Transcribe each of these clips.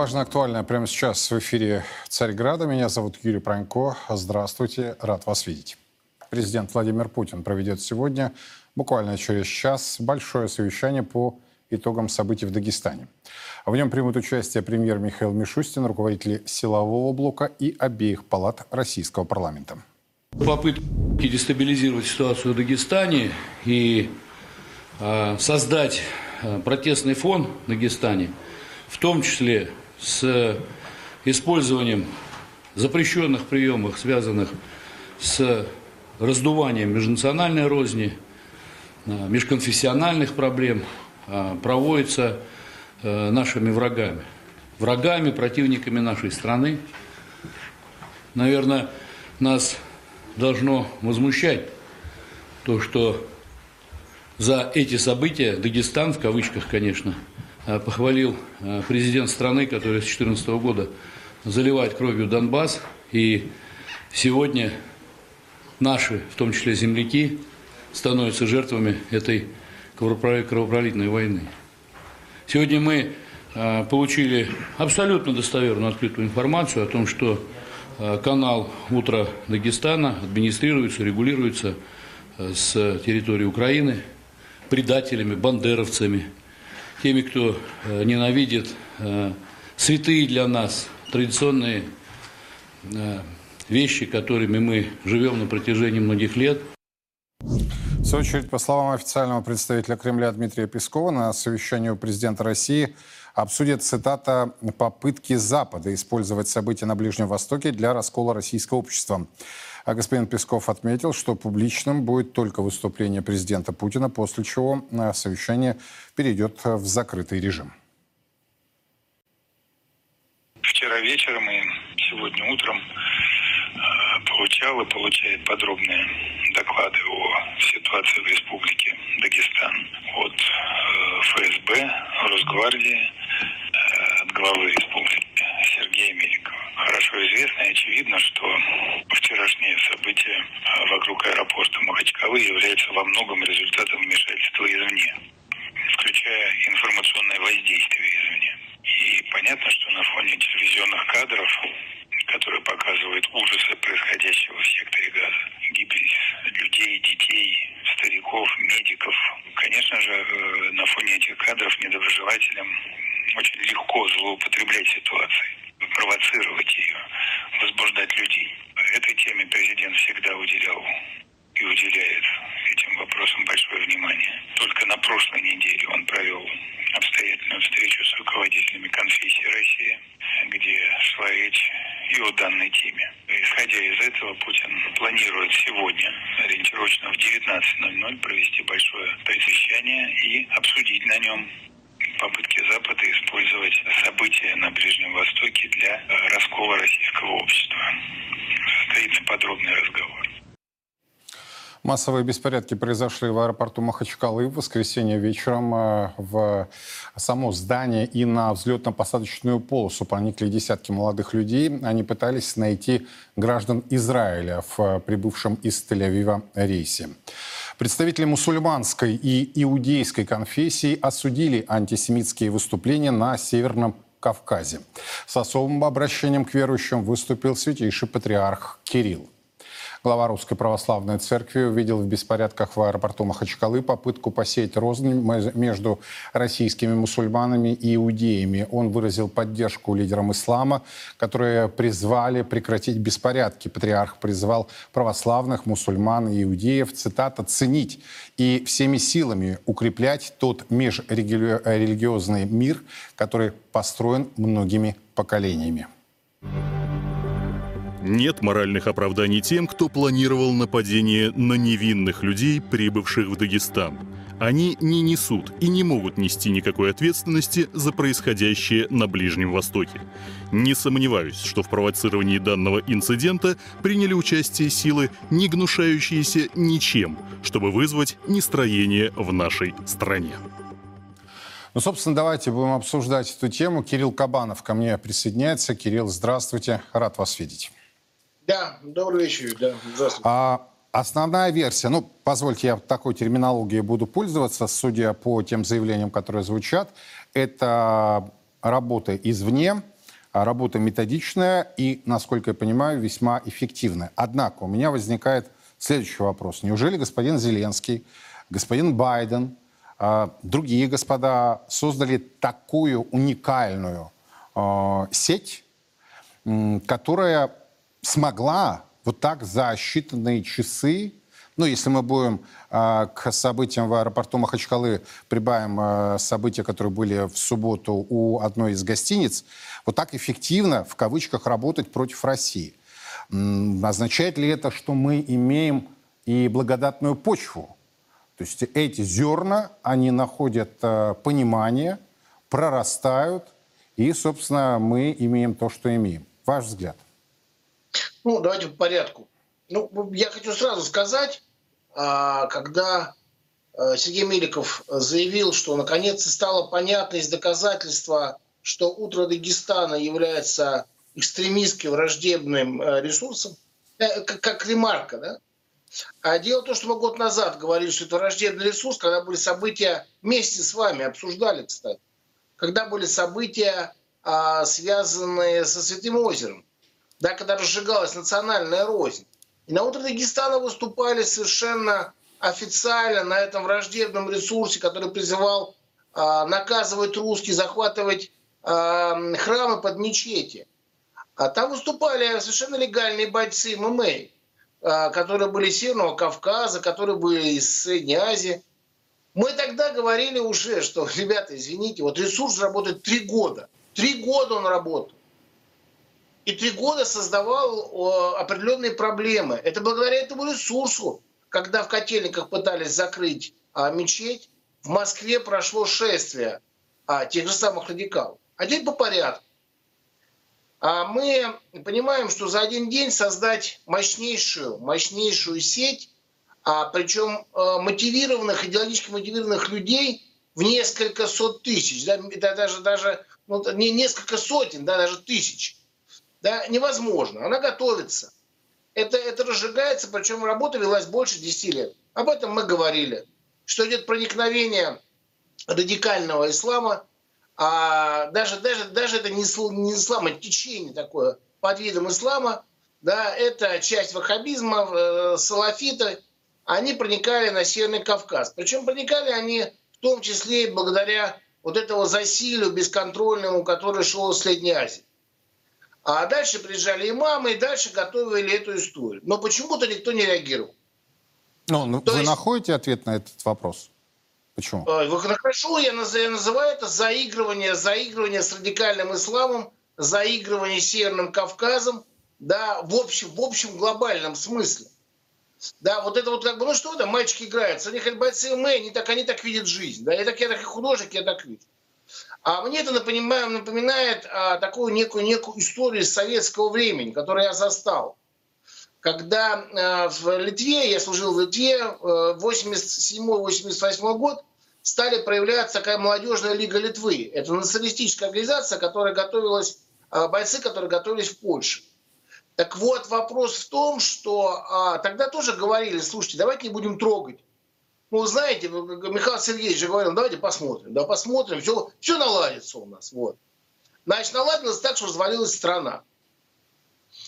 Самое важное, актуальное прямо сейчас в эфире Царьграда. Меня зовут Юрий Пронько. Здравствуйте, рад вас видеть. Президент Владимир Путин проведет сегодня, буквально через час, большое совещание по итогам событий в Дагестане. В нем примут участие премьер Михаил Мишустин, руководители силового блока и обеих палат российского парламента. Попытки дестабилизировать ситуацию в Дагестане и э, создать э, протестный фон в Дагестане, в том числе с использованием запрещенных приемов, связанных с раздуванием межнациональной розни, э, межконфессиональных проблем, э, проводится э, нашими врагами. Врагами, противниками нашей страны. Наверное, нас должно возмущать то, что за эти события Дагестан, в кавычках, конечно, похвалил президент страны, который с 2014 года заливает кровью Донбасс. И сегодня наши, в том числе земляки, становятся жертвами этой кровопролитной войны. Сегодня мы получили абсолютно достоверную открытую информацию о том, что канал «Утро Дагестана» администрируется, регулируется с территории Украины предателями, бандеровцами, теми, кто ненавидит святые для нас традиционные вещи, которыми мы живем на протяжении многих лет. В свою очередь, по словам официального представителя Кремля Дмитрия Пескова, на совещании у президента России обсудят, цитата, «попытки Запада использовать события на Ближнем Востоке для раскола российского общества». А господин Песков отметил, что публичным будет только выступление президента Путина, после чего э, совещание перейдет в закрытый режим. Вчера вечером и сегодня утром получал и получает подробные доклады о ситуации в республике Дагестан от э, ФСБ, Росгвардии, э, от главы республики Сергея Меликова. Хорошо известно и очевидно, что вчерашние события вокруг аэропорта Махачкалы являются во многом результатом вмешательства извне, включая информационное воздействие извне. И понятно, что на фоне телевизионных кадров которые показывают ужасы происходящего в секторе газа. Гибель людей, детей, стариков, медиков. Конечно же, э, на фоне этих кадров недоброжелателям очень легко злоупотреблять ситуацией, провоцировать ее, возбуждать людей. Этой теме президент всегда уделял и уделяет этим вопросам большое внимание. Только на прошлой неделе он провел обстоятельную встречу с руководителями конфессии России, где шла речь и о данной теме. Исходя из этого, Путин планирует сегодня, ориентировочно в 19.00, провести большое совещание и обсудить на нем попытки Запада использовать события на Ближнем Востоке для раскола российского общества. Состоится подробный разговор. Массовые беспорядки произошли в аэропорту Махачкалы в воскресенье вечером. Э, в само здание и на взлетно-посадочную полосу проникли десятки молодых людей. Они пытались найти граждан Израиля в прибывшем из Тель-Авива рейсе. Представители мусульманской и иудейской конфессии осудили антисемитские выступления на Северном Кавказе. С особым обращением к верующим выступил святейший патриарх Кирилл. Глава Русской Православной Церкви увидел в беспорядках в аэропорту Махачкалы попытку посеять рознь между российскими мусульманами и иудеями. Он выразил поддержку лидерам ислама, которые призвали прекратить беспорядки. Патриарх призвал православных, мусульман и иудеев, цитата, «ценить и всеми силами укреплять тот межрелигиозный мир, который построен многими поколениями». Нет моральных оправданий тем, кто планировал нападение на невинных людей, прибывших в Дагестан. Они не несут и не могут нести никакой ответственности за происходящее на Ближнем Востоке. Не сомневаюсь, что в провоцировании данного инцидента приняли участие силы, не гнушающиеся ничем, чтобы вызвать нестроение в нашей стране. Ну, собственно, давайте будем обсуждать эту тему. Кирилл Кабанов ко мне присоединяется. Кирилл, здравствуйте. Рад вас видеть. Да, добрый вечер. Да, здравствуйте. А, основная версия, ну, позвольте, я такой терминологией буду пользоваться, судя по тем заявлениям, которые звучат, это работа извне, работа методичная и, насколько я понимаю, весьма эффективная. Однако у меня возникает следующий вопрос. Неужели господин Зеленский, господин Байден, а, другие господа создали такую уникальную а, сеть, которая смогла вот так за считанные часы, ну, если мы будем а, к событиям в аэропорту Махачкалы прибавим а, события, которые были в субботу у одной из гостиниц, вот так эффективно, в кавычках, работать против России. М, Означает ли это, что мы имеем и благодатную почву? То есть эти зерна, они находят э, понимание, прорастают, и, собственно, мы имеем то, что имеем. Ваш взгляд? Ну, давайте по порядку. Ну, я хочу сразу сказать, а, когда а, Сергей Меликов заявил, что наконец-то стало понятно из доказательства, что утро Дагестана является экстремистски враждебным э, ресурсом, э, как, как ремарка, да? А дело в том, что мы год назад говорили, что это враждебный ресурс, когда были события вместе с вами, обсуждали, кстати, когда были события, а, связанные со Святым озером, да, когда разжигалась национальная рознь. И на утро Дагестана выступали совершенно официально на этом враждебном ресурсе, который призывал а, наказывать русских, захватывать а, храмы под мечети. А там выступали совершенно легальные бойцы ММА, а, которые были из Северного Кавказа, которые были из Средней Азии. Мы тогда говорили уже, что, ребята, извините, вот ресурс работает три года. Три года он работал. И три года создавал определенные проблемы. Это благодаря этому ресурсу, когда в котельниках пытались закрыть а, мечеть, в Москве прошло шествие а, тех же самых радикалов. А теперь по порядку. А мы понимаем, что за один день создать мощнейшую, мощнейшую сеть, а, причем а, мотивированных, идеологически мотивированных людей в несколько сот тысяч, да, даже, даже ну, не несколько сотен, да, даже тысяч, да, невозможно. Она готовится. Это, это разжигается, причем работа велась больше 10 лет. Об этом мы говорили, что идет проникновение радикального ислама, а даже, даже, даже это не, не ислам, а течение такое под видом ислама, да, это часть ваххабизма, э, салафиты, они проникали на Северный Кавказ. Причем проникали они в том числе и благодаря вот этого засилию бесконтрольному, который шел из Средней Азии. А дальше приезжали имамы, и дальше готовили эту историю. Но почему-то никто не реагировал. Ну, ну, вы есть- находите ответ на этот вопрос? Почему? Вы Хорошо, я наз- я называю это заигрывание, заигрывание с радикальным исламом, заигрывание с Северным Кавказом, да, в общем, в общем глобальном смысле. Да, вот это вот как бы, ну что там, мальчики играют, они как бойцы ММА, они так, они так видят жизнь. Да, я так, я так и художник, я так вижу. А мне это напоминает, напоминает а, такую некую, некую историю советского времени, которую я застал. Когда э, в Литве, я служил в Литве, э, 87-88 год, стали проявляться такая молодежная лига Литвы. Это националистическая организация, которая готовилась, э, бойцы, которые готовились в Польше. Так вот, вопрос в том, что а, тогда тоже говорили, слушайте, давайте не будем трогать. Ну, знаете, Михаил Сергеевич же говорил, давайте посмотрим. Да, посмотрим, все, все наладится у нас. Вот. Значит, наладилось так, что развалилась страна.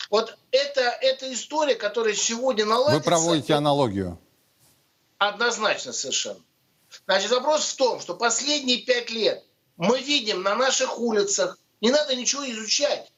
Вот это, это история, которая сегодня наладится. Вы проводите аналогию. Однозначно совершенно. Значит, вопрос в том, что последние пять лет мы видим на наших улицах, не надо ничего изучать.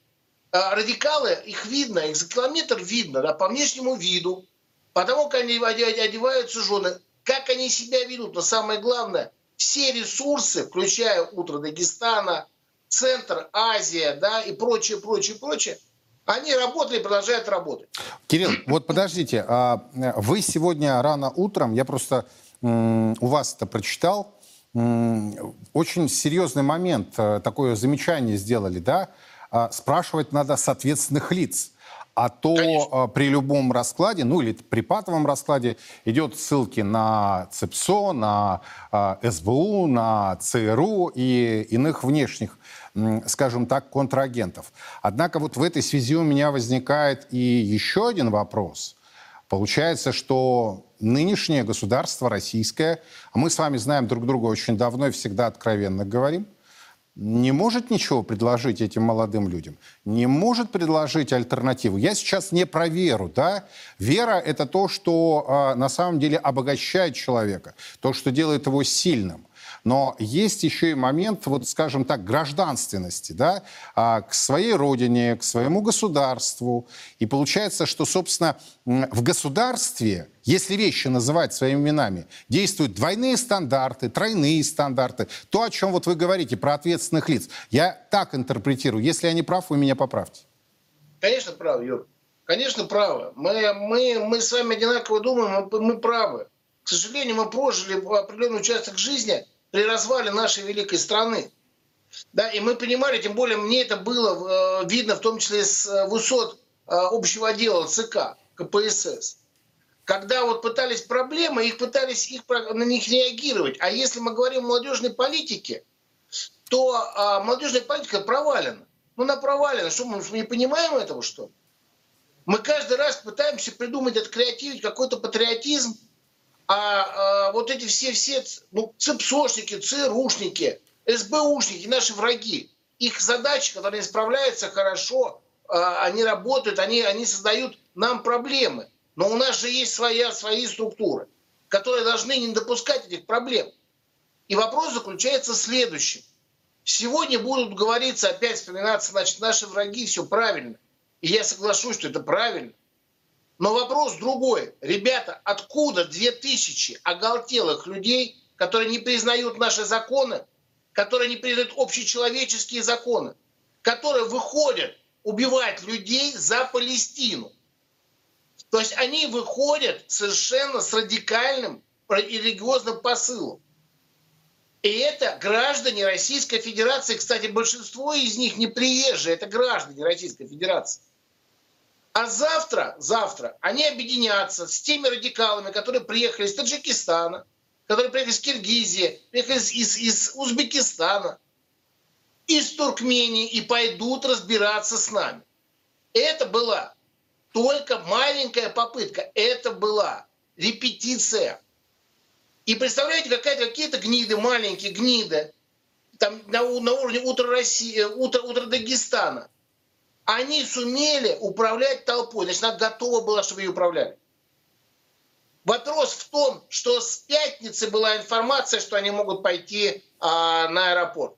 А, Радикалы, их видно, их за километр видно, да, по внешнему виду, потому как они оде- одеваются жены, как они себя ведут. Но самое главное, все ресурсы, включая утро Дагестана, Центр, Азия, да, и прочее, прочее, прочее, они работали и продолжают работать. Кирилл, вот подождите, а, вы сегодня рано утром, я просто у вас это прочитал, очень серьезный момент, э, такое замечание сделали, да? А, Спрашивать надо соответственных лиц. А то Конечно. а, при любом раскладе, ну или при патовом раскладе, идет ссылки на ЦЕПСО, на а, СБУ, на ЦРУ и иных внешних, скажем так, контрагентов. Однако вот в этой связи у меня возникает и еще один вопрос. Получается, что нынешнее государство российское, а мы с вами знаем друг друга очень давно и всегда откровенно говорим, не может ничего предложить этим молодым людям, не может предложить альтернативу. Я сейчас не про веру, да? Вера – это то, что э, на самом деле обогащает человека, то, что делает его сильным. Но есть еще и момент, вот скажем так, гражданственности, да, а, к своей родине, к своему государству. И получается, что, собственно, в государстве, если вещи называть своими именами, действуют двойные стандарты, тройные стандарты. То, о чем вот вы говорите, про ответственных лиц. Я так интерпретирую. Если я не прав, вы меня поправьте. Конечно, прав, Юр. Конечно, правы. Мы, мы, мы с вами одинаково думаем, мы, мы правы. К сожалению, мы прожили определенный участок жизни, при развале нашей великой страны. Да, и мы понимали, тем более мне это было э, видно, в том числе с э, высот э, общего отдела ЦК, КПСС. Когда вот пытались проблемы, их пытались их, на них реагировать. А если мы говорим о молодежной политике, то э, молодежная политика провалена. Ну, она провалена. Что мы, не понимаем этого, что Мы каждый раз пытаемся придумать, откреативить какой-то патриотизм, а, а вот эти все, все ну, ЦИПСОшники, ЦРУшники, СБУшники, наши враги, их задачи, которые справляются хорошо, а, они работают, они, они создают нам проблемы. Но у нас же есть своя, свои структуры, которые должны не допускать этих проблем. И вопрос заключается в следующем. Сегодня будут говориться, опять вспоминаться, значит, наши враги, все правильно. И я соглашусь, что это правильно. Но вопрос другой. Ребята, откуда 2000 оголтелых людей, которые не признают наши законы, которые не признают общечеловеческие законы, которые выходят убивать людей за Палестину? То есть они выходят совершенно с радикальным религиозным посылом. И это граждане Российской Федерации. Кстати, большинство из них не приезжие, это граждане Российской Федерации. А завтра, завтра они объединятся с теми радикалами, которые приехали из Таджикистана, которые приехали из Киргизии, приехали из, из, из Узбекистана, из Туркмении и пойдут разбираться с нами. Это была только маленькая попытка. Это была репетиция. И представляете, какие-то гниды, маленькие гниды, там на, на уровне утра России, утра, утра Дагестана – они сумели управлять толпой. Значит, она готова была, чтобы ее управляли. Вопрос в том, что с пятницы была информация, что они могут пойти а, на аэропорт.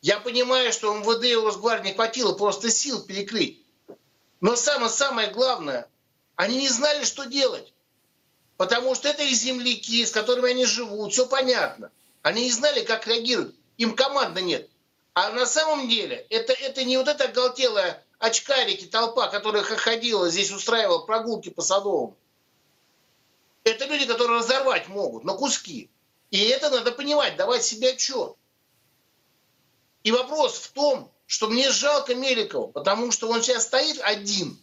Я понимаю, что МВД и Росгвардии хватило просто сил перекрыть. Но самое-самое главное, они не знали, что делать. Потому что это их земляки, с которыми они живут, все понятно. Они не знали, как реагируют. Им команды нет. А на самом деле это, это не вот эта оголтелая очкарики, толпа, которая ходила здесь, устраивала прогулки по Садовому. Это люди, которые разорвать могут на куски. И это надо понимать, давать себе отчет. И вопрос в том, что мне жалко Меликова, потому что он сейчас стоит один.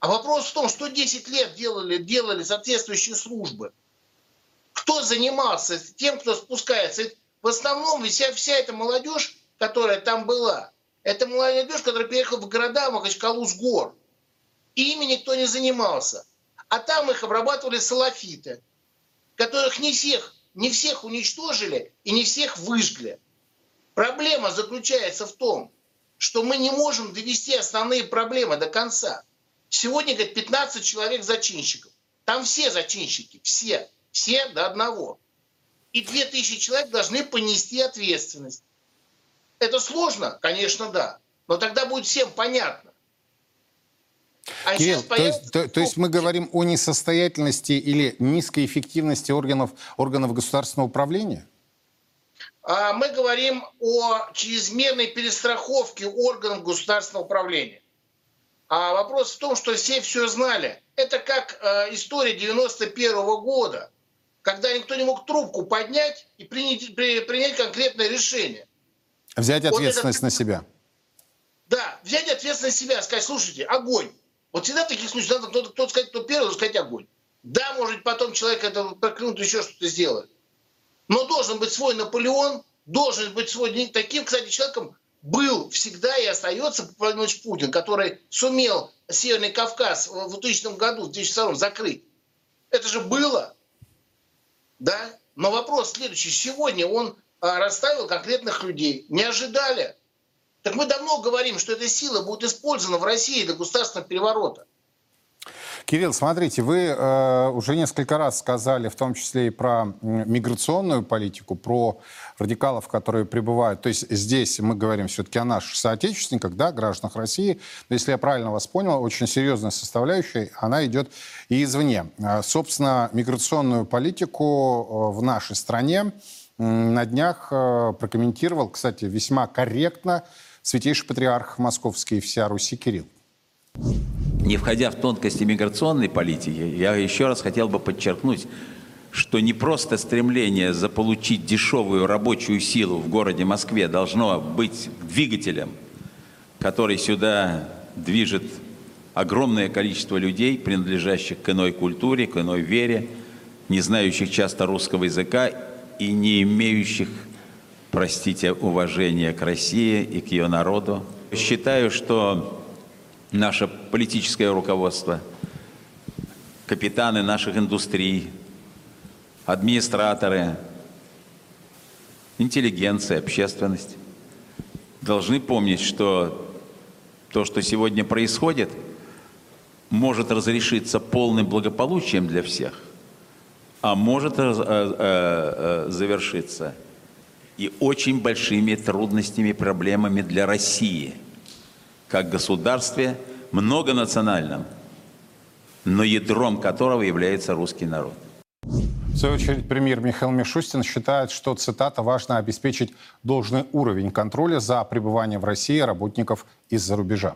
А вопрос в том, что 10 лет делали, делали соответствующие службы. Кто занимался тем, кто спускается? В основном вся, вся эта молодежь, которая там была, это молодежь, которая приехала в города Махачкалу с гор. И ими никто не занимался. А там их обрабатывали салафиты, которых не всех, не всех уничтожили и не всех выжгли. Проблема заключается в том, что мы не можем довести основные проблемы до конца. Сегодня, говорит, 15 человек зачинщиков. Там все зачинщики, все, все до одного и 2000 человек должны понести ответственность. Это сложно? Конечно, да. Но тогда будет всем понятно. А Кирилл, то, есть, то, то есть мы говорим о несостоятельности или низкой эффективности органов, органов государственного управления? А мы говорим о чрезмерной перестраховке органов государственного управления. А вопрос в том, что все все знали. Это как э, история 91 -го года – когда никто не мог трубку поднять и принять, при, принять конкретное решение. Взять ответственность вот это, на себя. Да, взять ответственность на себя, сказать, слушайте, огонь. Вот всегда в таких случаях надо кто-то, кто сказать, кто первый, сказать огонь. Да, может потом человек это проклянут, еще что-то сделает. Но должен быть свой Наполеон, должен быть свой... Таким, кстати, человеком был всегда и остается Владимир Путин, который сумел Северный Кавказ в 2000 году, в 2002 закрыть. Это же было да? Но вопрос следующий. Сегодня он а, расставил конкретных людей. Не ожидали. Так мы давно говорим, что эта сила будет использована в России для государственного переворота. Кирилл, смотрите, вы э, уже несколько раз сказали, в том числе и про миграционную политику, про радикалов, которые прибывают. То есть здесь мы говорим все-таки о наших соотечественниках, да, гражданах России. Но если я правильно вас понял, очень серьезная составляющая, она идет и извне. А, собственно, миграционную политику э, в нашей стране на днях э, прокомментировал, кстати, весьма корректно святейший патриарх Московский и вся Руси Кирилл. Не входя в тонкости миграционной политики, я еще раз хотел бы подчеркнуть, что не просто стремление заполучить дешевую рабочую силу в городе Москве должно быть двигателем, который сюда движет огромное количество людей, принадлежащих к иной культуре, к иной вере, не знающих часто русского языка и не имеющих, простите, уважения к России и к ее народу. Считаю, что наше политическое руководство, капитаны наших индустрий, администраторы, интеллигенция, общественность должны помнить, что то, что сегодня происходит, может разрешиться полным благополучием для всех, а может э, э, э, завершиться и очень большими трудностями, проблемами для России – как государстве многонациональном, но ядром которого является русский народ. В свою очередь, премьер Михаил Мишустин считает, что, цитата, «важно обеспечить должный уровень контроля за пребыванием в России работников из-за рубежа».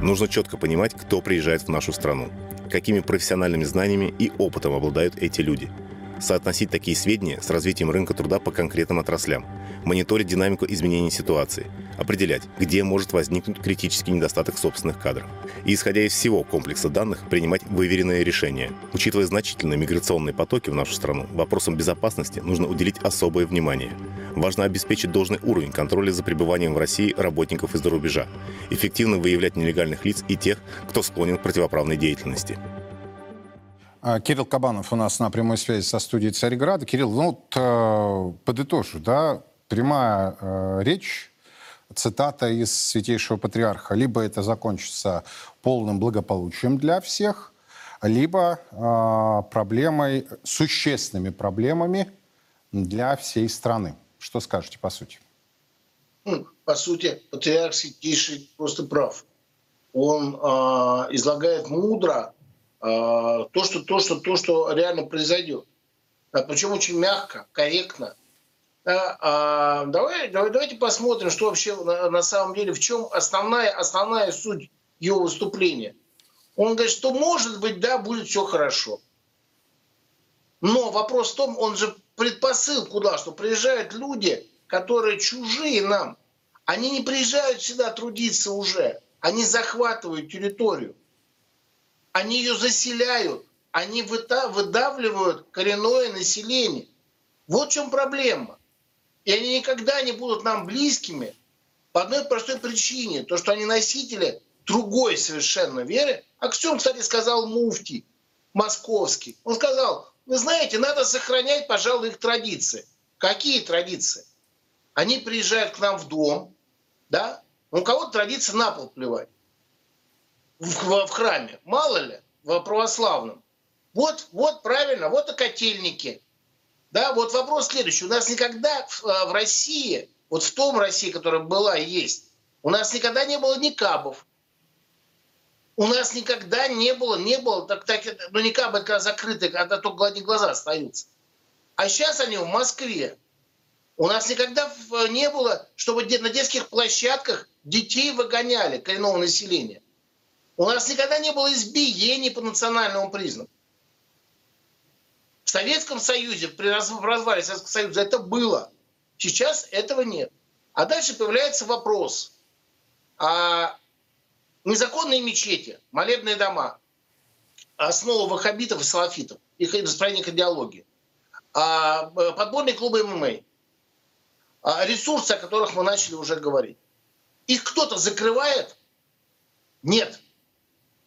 Нужно четко понимать, кто приезжает в нашу страну, какими профессиональными знаниями и опытом обладают эти люди. Соотносить такие сведения с развитием рынка труда по конкретным отраслям, мониторить динамику изменений ситуации – определять, где может возникнуть критический недостаток собственных кадров. И, исходя из всего комплекса данных, принимать выверенные решения. Учитывая значительные миграционные потоки в нашу страну, вопросам безопасности нужно уделить особое внимание. Важно обеспечить должный уровень контроля за пребыванием в России работников из-за рубежа, эффективно выявлять нелегальных лиц и тех, кто склонен к противоправной деятельности. А, Кирилл Кабанов у нас на прямой связи со студией Царьграда. Кирилл, ну вот э, подытожу, да, прямая э, речь цитата из Святейшего Патриарха. Либо это закончится полным благополучием для всех, либо э, проблемой, существенными проблемами для всей страны. Что скажете по сути? Ну, по сути, патриарх Святейший просто прав. Он э, излагает мудро то, что, то, что, то, что реально произойдет. А причем очень мягко, корректно – а, давай, давай, давайте посмотрим, что вообще на, на самом деле, в чем основная, основная суть его выступления. Он говорит, что может быть, да, будет все хорошо. Но вопрос в том, он же предпосыл куда, что приезжают люди, которые чужие нам. Они не приезжают сюда трудиться уже. Они захватывают территорию. Они ее заселяют. Они выдавливают коренное население. Вот в чем проблема. И они никогда не будут нам близкими по одной простой причине. То, что они носители другой совершенно веры. А к чему, кстати, сказал Муфти московский. Он сказал, вы знаете, надо сохранять, пожалуй, их традиции. Какие традиции? Они приезжают к нам в дом, да? У кого-то традиция на пол плевать в, в, храме. Мало ли, в православном. Вот, вот правильно, вот и котельники. Да, вот вопрос следующий. У нас никогда в, э, в России, вот в том России, которая была и есть, у нас никогда не было никабов. У нас никогда не было, не было, так, так, ну никабы когда закрыты, когда только одни глаза остаются. А сейчас они в Москве. У нас никогда не было, чтобы на детских площадках детей выгоняли коренного населения. У нас никогда не было избиений по национальному признаку. В Советском Союзе, при развале Советского Союза это было. Сейчас этого нет. А дальше появляется вопрос. А незаконные мечети, молебные дома, основа ваххабитов и салафитов, их распространение идеологии, а подборные клубы ММА, а ресурсы, о которых мы начали уже говорить. Их кто-то закрывает? Нет.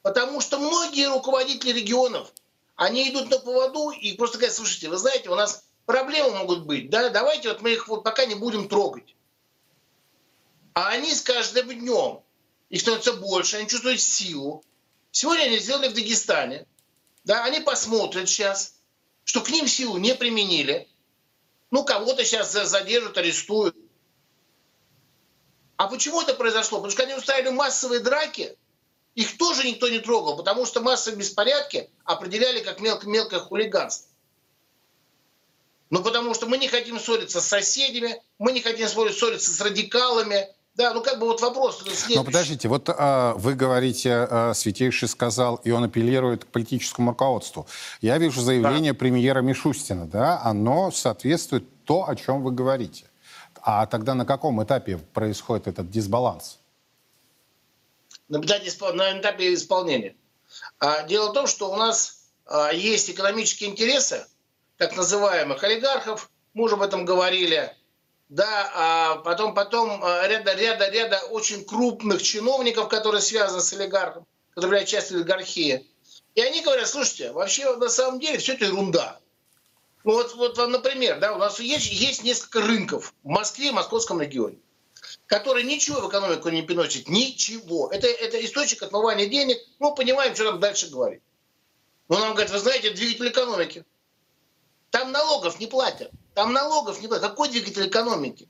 Потому что многие руководители регионов – они идут на поводу и просто говорят, слушайте, вы знаете, у нас проблемы могут быть, да, давайте вот мы их вот пока не будем трогать. А они с каждым днем, их становится больше, они чувствуют силу. Сегодня они сделали в Дагестане, да, они посмотрят сейчас, что к ним силу не применили. Ну, кого-то сейчас за- задержат, арестуют. А почему это произошло? Потому что они устраивали массовые драки, их тоже никто не трогал, потому что массовые беспорядки определяли как мелко мелкое хулиганство. Ну, потому что мы не хотим ссориться с соседями, мы не хотим ссориться с радикалами. Да, ну как бы вот вопрос. Но подождите, вот а, вы говорите, а, Святейший сказал, и он апеллирует к политическому руководству. Я вижу заявление премьера Мишустина, да, оно соответствует то, о чем вы говорите. А тогда на каком этапе происходит этот дисбаланс? На этапе, исполнения. А, Дело в том, что у нас а, есть экономические интересы так называемых олигархов, мы уже об этом говорили, да, а потом, потом а, ряда, ряда, ряда очень крупных чиновников, которые связаны с олигархом, которые являются частью олигархии. И они говорят, слушайте, вообще на самом деле все это ерунда. Ну вот, вот например, да, у нас есть, есть несколько рынков в Москве и Московском регионе который ничего в экономику не приносит, ничего. Это, это источник отмывания денег. Мы понимаем, что нам дальше говорить. Но нам говорят, вы знаете, двигатель экономики. Там налогов не платят. Там налогов не платят. Какой двигатель экономики?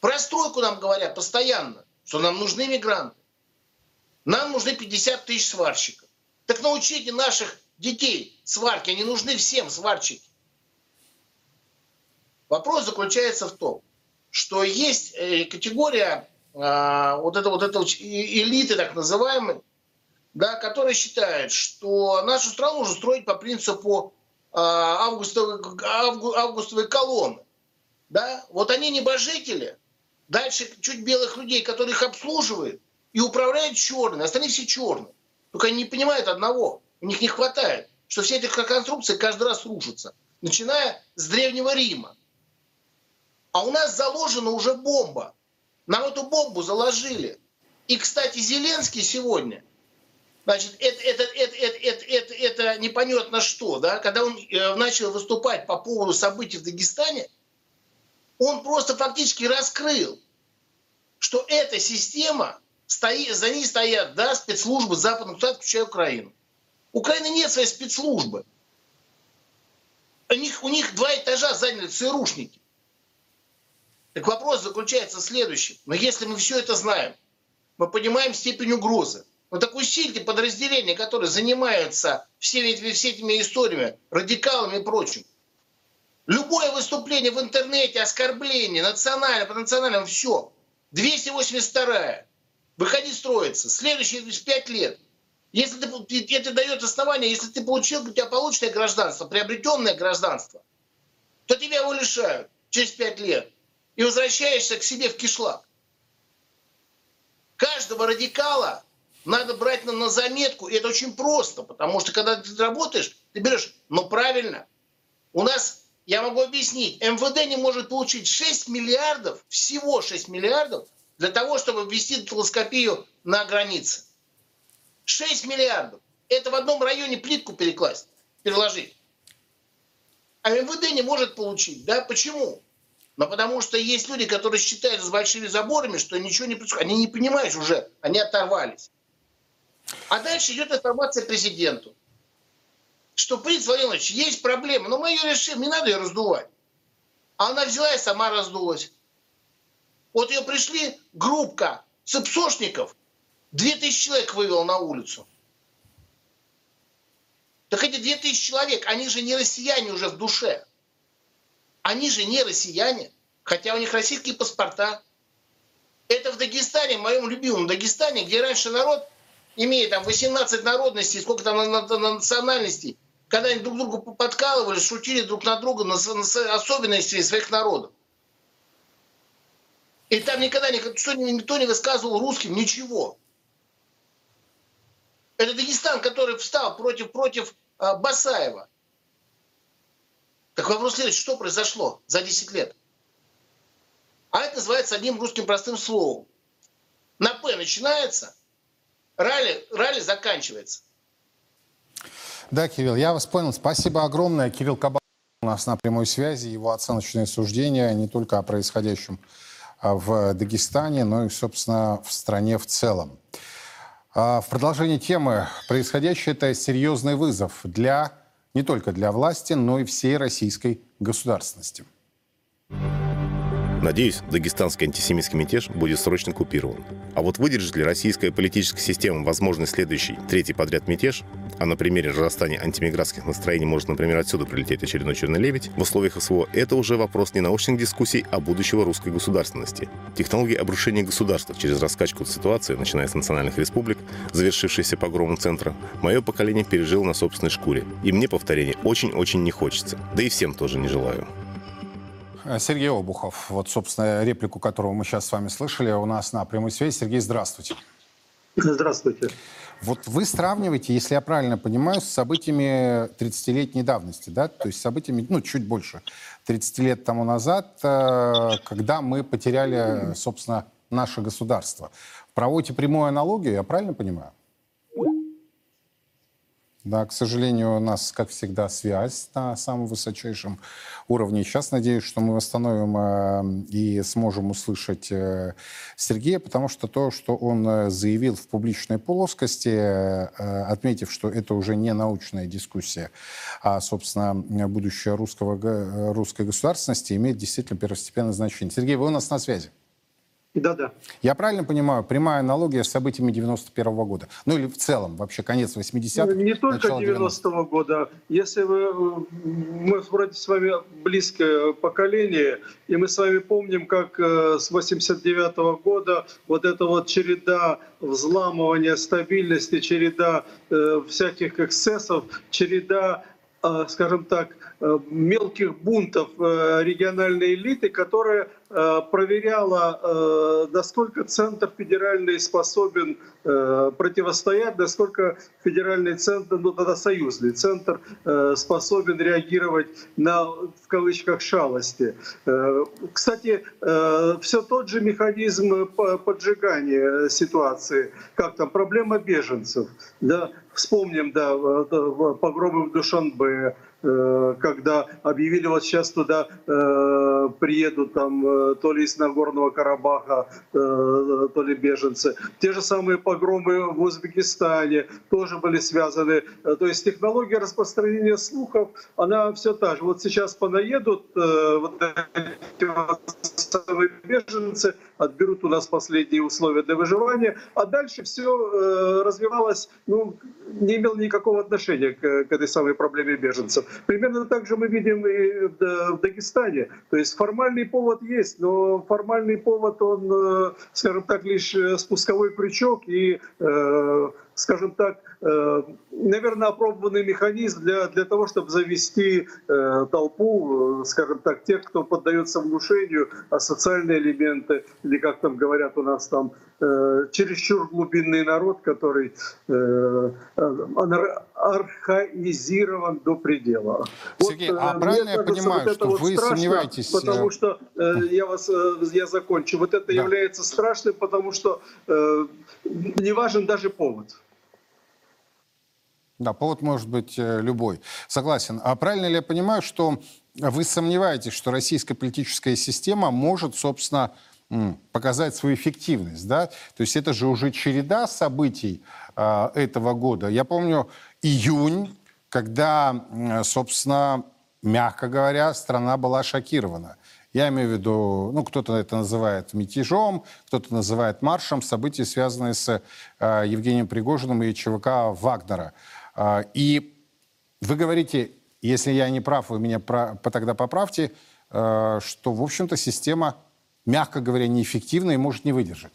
Про стройку нам говорят постоянно, что нам нужны мигранты. Нам нужны 50 тысяч сварщиков. Так научите наших детей сварки. Они нужны всем сварщики. Вопрос заключается в том, что есть э, категория а, вот это вот это элиты так называемой, да, которые считают, что нашу страну нужно строить по принципу а, августовой, авгу- августовой колонны. Да? Вот они небожители, дальше чуть белых людей, которые их обслуживают, и управляют черные, остальные все черные. Только они не понимают одного, у них не хватает, что все эти конструкции каждый раз рушатся, начиная с Древнего Рима. А у нас заложена уже бомба. Нам эту бомбу заложили. И, кстати, Зеленский сегодня, значит, это, это, это, это, это, это, это непонятно что, да, когда он э, начал выступать по поводу событий в Дагестане, он просто фактически раскрыл, что эта система, стоит, за ней стоят да, спецслужбы западных государств, включая Украину. У Украины нет своей спецслужбы. У них, у них два этажа заняли ЦРУшники. Так вопрос заключается в следующем. Но если мы все это знаем, мы понимаем степень угрозы, но так усильте подразделения, которые занимаются всеми всеми этими историями, радикалами и прочим. Любое выступление в интернете, оскорбление, национальное, по национальному, все. 282 Выходи строиться. Следующие 5 лет. Если ты, это дает основание, если ты получил, у тебя полученное гражданство, приобретенное гражданство, то тебя его лишают через 5 лет. И возвращаешься к себе в кишлак. Каждого радикала надо брать на, на заметку. И это очень просто, потому что когда ты работаешь, ты берешь, но правильно. У нас, я могу объяснить, МВД не может получить 6 миллиардов, всего 6 миллиардов, для того, чтобы ввести телескопию на границе. 6 миллиардов. Это в одном районе плитку перекласть, переложить. А МВД не может получить. Да? Почему? Но потому что есть люди, которые считают с большими заборами, что ничего не происходит. Они не понимают уже, они оторвались. А дальше идет информация президенту, что, принц Владимирович, есть проблема, но мы ее решим, не надо ее раздувать. А она взяла и сама раздулась. Вот ее пришли группка цепсошников, 2000 человек вывел на улицу. Так эти 2000 человек, они же не россияне уже в душе. Они же не россияне, хотя у них российские паспорта. Это в Дагестане, в моем любимом Дагестане, где раньше народ, имея там 18 народностей, сколько там на- на- на- национальностей, когда они друг другу подкалывали, шутили друг на друга на, на особенности своих народов. И там никогда никто, никто не высказывал русским ничего. Это Дагестан, который встал против, против а, Басаева. Так вопрос следующий, что произошло за 10 лет? А это называется одним русским простым словом. На П начинается, ралли, ралли заканчивается. Да, Кирилл, я вас понял. Спасибо огромное. Кирилл Кабан. У нас на прямой связи его оценочные суждения не только о происходящем а, в Дагестане, но и, собственно, в стране в целом. А, В продолжении темы происходящее – это серьезный вызов для не только для власти, но и всей российской государственности. Надеюсь, дагестанский антисемитский мятеж будет срочно купирован. А вот выдержит ли российская политическая система возможный следующий, третий подряд мятеж, а на примере разрастания антимигрантских настроений может, например, отсюда прилететь очередной черный лебедь, в условиях СВО это уже вопрос не научных дискуссий, а будущего русской государственности. Технологии обрушения государства через раскачку ситуации, начиная с национальных республик, завершившейся погромом центра, мое поколение пережило на собственной шкуре. И мне повторения очень-очень не хочется. Да и всем тоже не желаю. Э, Сергей Обухов, вот, собственно, реплику, которую мы сейчас с вами слышали, у нас на прямой связи. Сергей, здравствуйте. Здравствуйте. Вот вы сравниваете, если я правильно понимаю, с событиями 30-летней давности, да? То есть событиями, ну, чуть больше 30 лет тому назад, э, когда мы потеряли, собственно, наше государство. Проводите прямую аналогию, я правильно понимаю? Да, к сожалению, у нас, как всегда, связь на самом высочайшем уровне. Сейчас надеюсь, что мы восстановим э, и сможем услышать э, Сергея, потому что то, что он э, заявил в публичной плоскости, э, отметив, что это уже не научная дискуссия, а, собственно, будущее русского, г- русской государственности, имеет действительно первостепенное значение. Сергей, вы у нас на связи? Да-да. Я правильно понимаю, прямая аналогия с событиями 91 года? Ну или в целом, вообще конец 80-х, Не только начало 90-го года. Если вы, э, мы вроде с вами близкое поколение, и мы с вами помним, как э, с 89 года вот эта вот череда взламывания стабильности, череда э, всяких эксцессов, череда, э, скажем так, мелких бунтов э, региональной элиты, которая э, проверяла, э, насколько центр федеральный способен э, противостоять, насколько федеральный центр, ну тогда союзный центр э, способен реагировать на, в кавычках, шалости. Э, Кстати, все тот же механизм по- поджигания ситуации, как там, проблема беженцев. Да? Вспомним, да, э, погромы в Душанбе, э, когда объявили, вот сейчас туда э, приедут там э, то ли из Нагорного Карабаха, э, то ли беженцы. Те же самые погромы в Узбекистане тоже были связаны. Э, То есть технология распространения слухов, она все та же. Вот сейчас понаедут вот эти самые беженцы, отберут у нас последние условия для выживания, а дальше все развивалось, ну, не имело никакого отношения к, этой самой проблеме беженцев. Примерно так же мы видим и в Дагестане. То есть формальный повод есть, но формальный повод, он, э, скажем так, лишь э, спусковой крючок и, э, скажем так, э, наверное, опробованный механизм для, для того, чтобы завести э, толпу, э, скажем так, тех, кто поддается внушению, а социальные элементы, или как там говорят у нас там, чересчур глубинный народ, который ар- архаизирован до предела. Сергей, а э, правильно я кажется, понимаю, вот что вот вы страшно, сомневаетесь, Потому что, я вас, я закончу, вот это Да. является страшным, потому что не важен даже повод. Да, повод может быть э, любой. Согласен. А правильно ли я понимаю, что вы сомневаетесь, что российская политическая система может, собственно, показать свою эффективность, да? То есть это же уже череда событий э, этого года. Я помню июнь, когда, собственно, мягко говоря, страна была шокирована. Я имею в виду, ну, кто-то это называет мятежом, кто-то называет маршем, события, связанные с э, Евгением Пригожиным и ЧВК Вагнера. А, И вы говорите, если я не прав, вы меня про- тогда поправьте, э, что, в общем-то, система, мягко говоря, неэффективна и может не выдержать.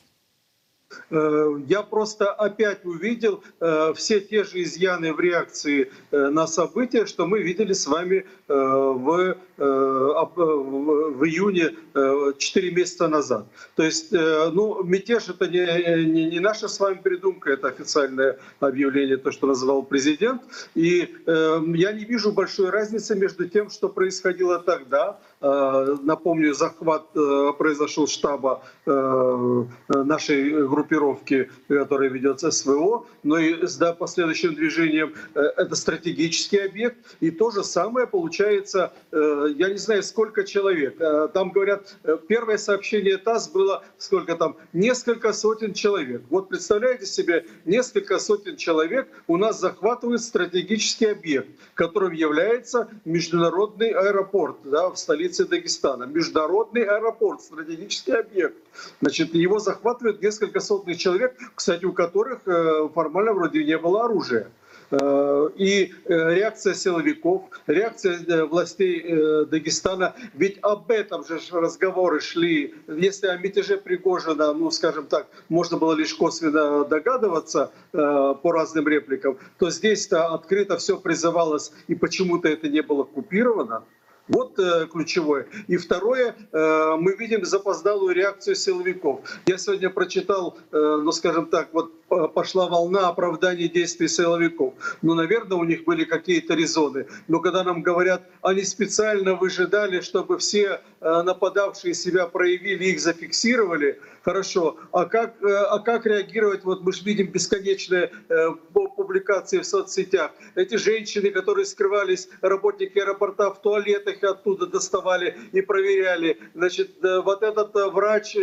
Э, Я просто опять увидел э, все те же изъяны в реакции э, на события, что мы видели с вами в, в июне э, 4 месяца назад. То есть, ну, мятеж это не, не, не наша с вами придумка, это официальное объявление, то, что называл президент. И я не вижу большой разницы между тем, что происходило тогда, напомню, захват э, произошел штаба э, нашей группировки, которая ведется СВО, но и с последующим движением э, это стратегический объект. И то же самое получается, э, я не знаю, сколько человек. Э, там говорят, э, первое сообщение ТАСС было сколько там, несколько сотен человек. Вот представляете себе, несколько сотен человек у нас захватывают стратегический объект, которым является международный аэропорт да, в столице Дагестана. Международный аэропорт, стратегический объект. Значит, его захватывают несколько сотен человек, кстати, у которых э, формально вроде не было оружия. Э, и э, реакция силовиков, реакция властей Дагестана. Ведь об этом же разговоры шли. Если о мятеже Пригожина, ну, скажем так, можно было лишь косвенно догадываться по разным репликам, то здесь-то открыто все призывалось, и почему-то это не было купировано. Вот э, ключевое. И второе, э, мы видим запоздалую реакцию силовиков. Я сегодня прочитал, э, ну скажем так, вот пошла волна оправдания действий силовиков. Ну, наверное, у них были какие-то резоны. Но когда нам говорят, они специально выжидали, чтобы все э, нападавшие себя проявили, их зафиксировали, хорошо. А как, э, а как реагировать? Вот мы же видим бесконечные э, публикации в соцсетях. Эти женщины, которые скрывались, работники аэропорта в туалетах оттуда доставали и проверяли. Значит, вот этот врач,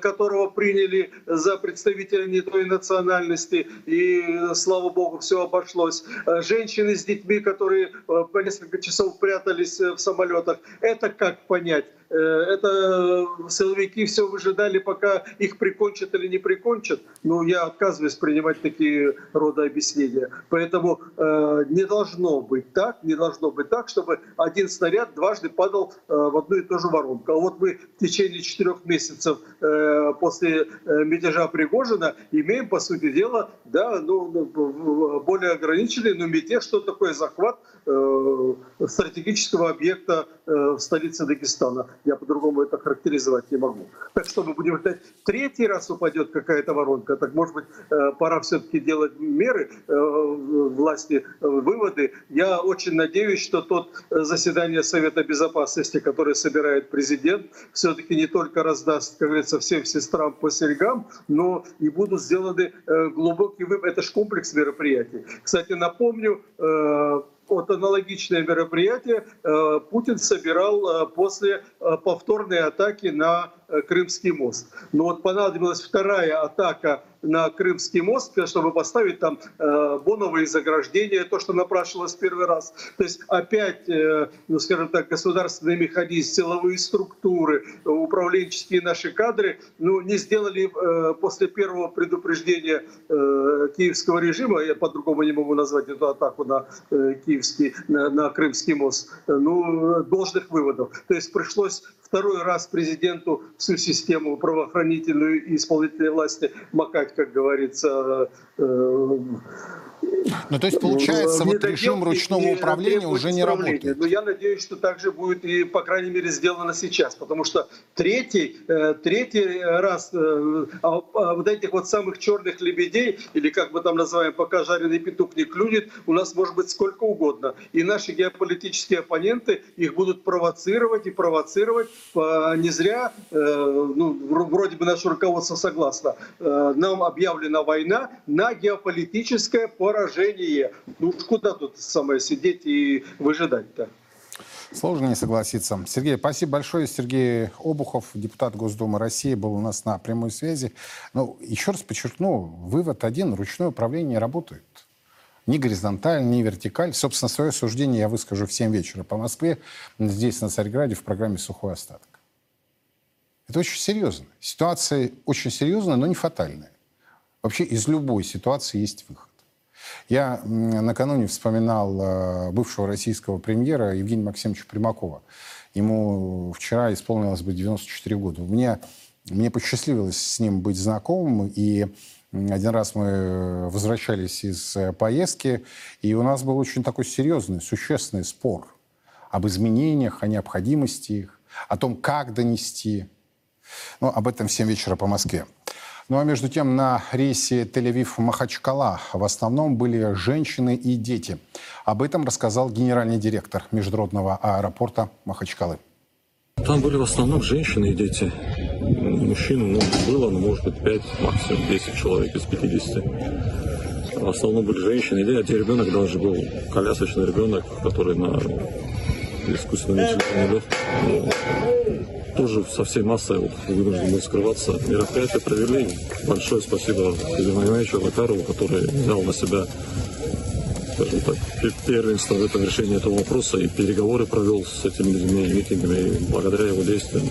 которого приняли за представителя не той национальности, и, слава богу, все обошлось. Женщины с детьми, которые по несколько часов прятались в самолетах. Это как понять? Э, это силовики все выжидали, пока их прикончат или не прикончат. Ну, я отказываюсь принимать такие рода объяснения. Поэтому э, не должно быть так, не должно быть так, чтобы один снаряд дважды падал э, в одну и ту же воронку. А вот мы в течение четырех месяцев э, после э, мятежа Пригожина имеем, по сути дела, да, ну, ну более ограниченный, но мятеж, что такое захват стратегического объекта э, в столице Дагестана. Я по-другому это характеризовать не могу. Так что мы будем ждать, третий раз упадет какая-то воронка. Так может быть, э, пора все-таки делать меры э, власти, э, выводы. Я очень надеюсь, что тот заседание Совета Безопасности, которое собирает президент, все-таки не только раздаст, как говорится, всем сестрам по серьгам, но и будут сделаны глубокие выводы. Это же комплекс мероприятий. Кстати, напомню, вот аналогичное мероприятие э, Путин собирал э, после э, повторной атаки на Крымский мост. Но вот понадобилась вторая атака на Крымский мост, чтобы поставить там э, боновые заграждения, то, что напрашивалось первый раз. То есть опять, э, ну, скажем так, государственный механизм, силовые структуры, управленческие наши кадры ну, не сделали э, после первого предупреждения э, киевского режима, я по-другому не могу назвать эту атаку на э, киевский, на, на Крымский мост, э, ну, должных выводов. То есть пришлось второй раз президенту всю систему правоохранительную и исполнительной власти макать, как говорится, э, ну, то есть, получается, вот режим ручного управления уже не работает. Но я надеюсь, что так же будет и, по крайней мере, сделано сейчас. Потому что третий, э, третий раз э, а, а вот этих вот самых черных лебедей, или как мы там называем, пока жареный петух не клюнет, у нас может быть сколько угодно. И наши геополитические оппоненты их будут провоцировать и провоцировать. Не зря, э, ну, вроде бы наше руководство согласно, нам объявлена война на геополитическое поражение. Ну куда тут самое сидеть и выжидать-то? Сложно не согласиться. Сергей, спасибо большое. Сергей Обухов, депутат Госдумы России, был у нас на прямой связи. Ну, еще раз подчеркну, вывод один, ручное управление работает. Ни горизонталь, ни вертикаль. Собственно, свое суждение я выскажу в 7 вечера по Москве, здесь, на Царьграде, в программе «Сухой остаток». Это очень серьезно. Ситуация очень серьезная, но не фатальная. Вообще из любой ситуации есть выход. Я накануне вспоминал э, бывшего российского премьера Евгения Максимовича Примакова. Ему вчера исполнилось бы 94 года. Мне, мне посчастливилось с ним быть знакомым, и один раз мы возвращались из э, поездки, и у нас был очень такой серьезный, существенный спор об изменениях, о необходимости их, о том, как донести. Ну, об этом в 7 вечера по Москве. Ну а между тем на рейсе Тель-Авив-Махачкала в основном были женщины и дети. Об этом рассказал генеральный директор международного аэропорта Махачкалы. Там были в основном женщины и дети. Мужчин ну, было, ну, может быть, 5, максимум 10 человек из 50. В основном были женщины. И один ребенок даже был колясочный ребенок, который на искусственном легком. Ну, тоже со всей массой вот, вынужден был скрываться. Мероприятие провели. Большое спасибо Федору Ивановичу Лакарову, который взял на себя скажем так, первенство в этом решении этого вопроса и переговоры провел с этими людьми, митингами. И благодаря его действиям,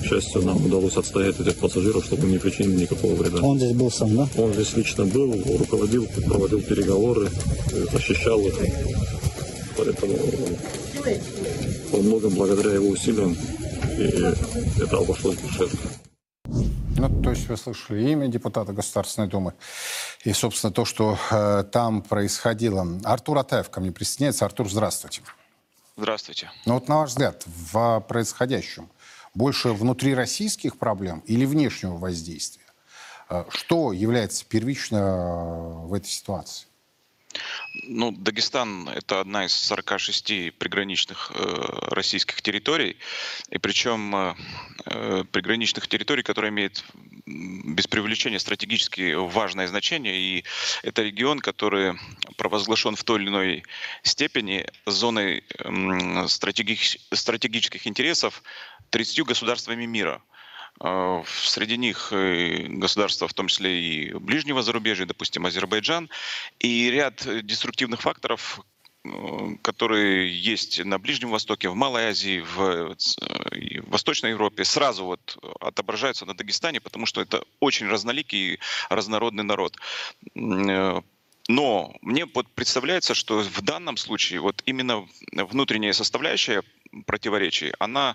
к счастью, нам удалось отстоять этих пассажиров, чтобы не причинили никакого вреда. Он здесь был сам, да? Он здесь лично был, руководил, проводил переговоры, защищал их. Поэтому во многом благодаря его усилиям и это обошлось жертв. Ну, то есть вы слышали имя депутата Государственной Думы и, собственно, то, что э, там происходило. Артур Атаев ко мне присоединяется. Артур, здравствуйте. Здравствуйте. Ну вот на ваш взгляд, в происходящем больше внутрироссийских проблем или внешнего воздействия? Э, что является первично э, в этой ситуации? Ну, Дагестан – это одна из 46 приграничных э, российских территорий, и причем э, э, приграничных территорий, которые имеют без привлечения стратегически важное значение, и это регион, который провозглашен в той или иной степени зоной э, стратегических, интересов 30 государствами мира – среди них государства, в том числе и ближнего зарубежья, допустим, Азербайджан, и ряд деструктивных факторов, э, которые есть на Ближнем Востоке, в Малой Азии, в, э, Восточной Европе, сразу вот отображаются на Дагестане, потому что это очень разноликий и разнородный народ. Э, но мне вот представляется, что в данном случае вот именно внутренняя составляющая противоречий, она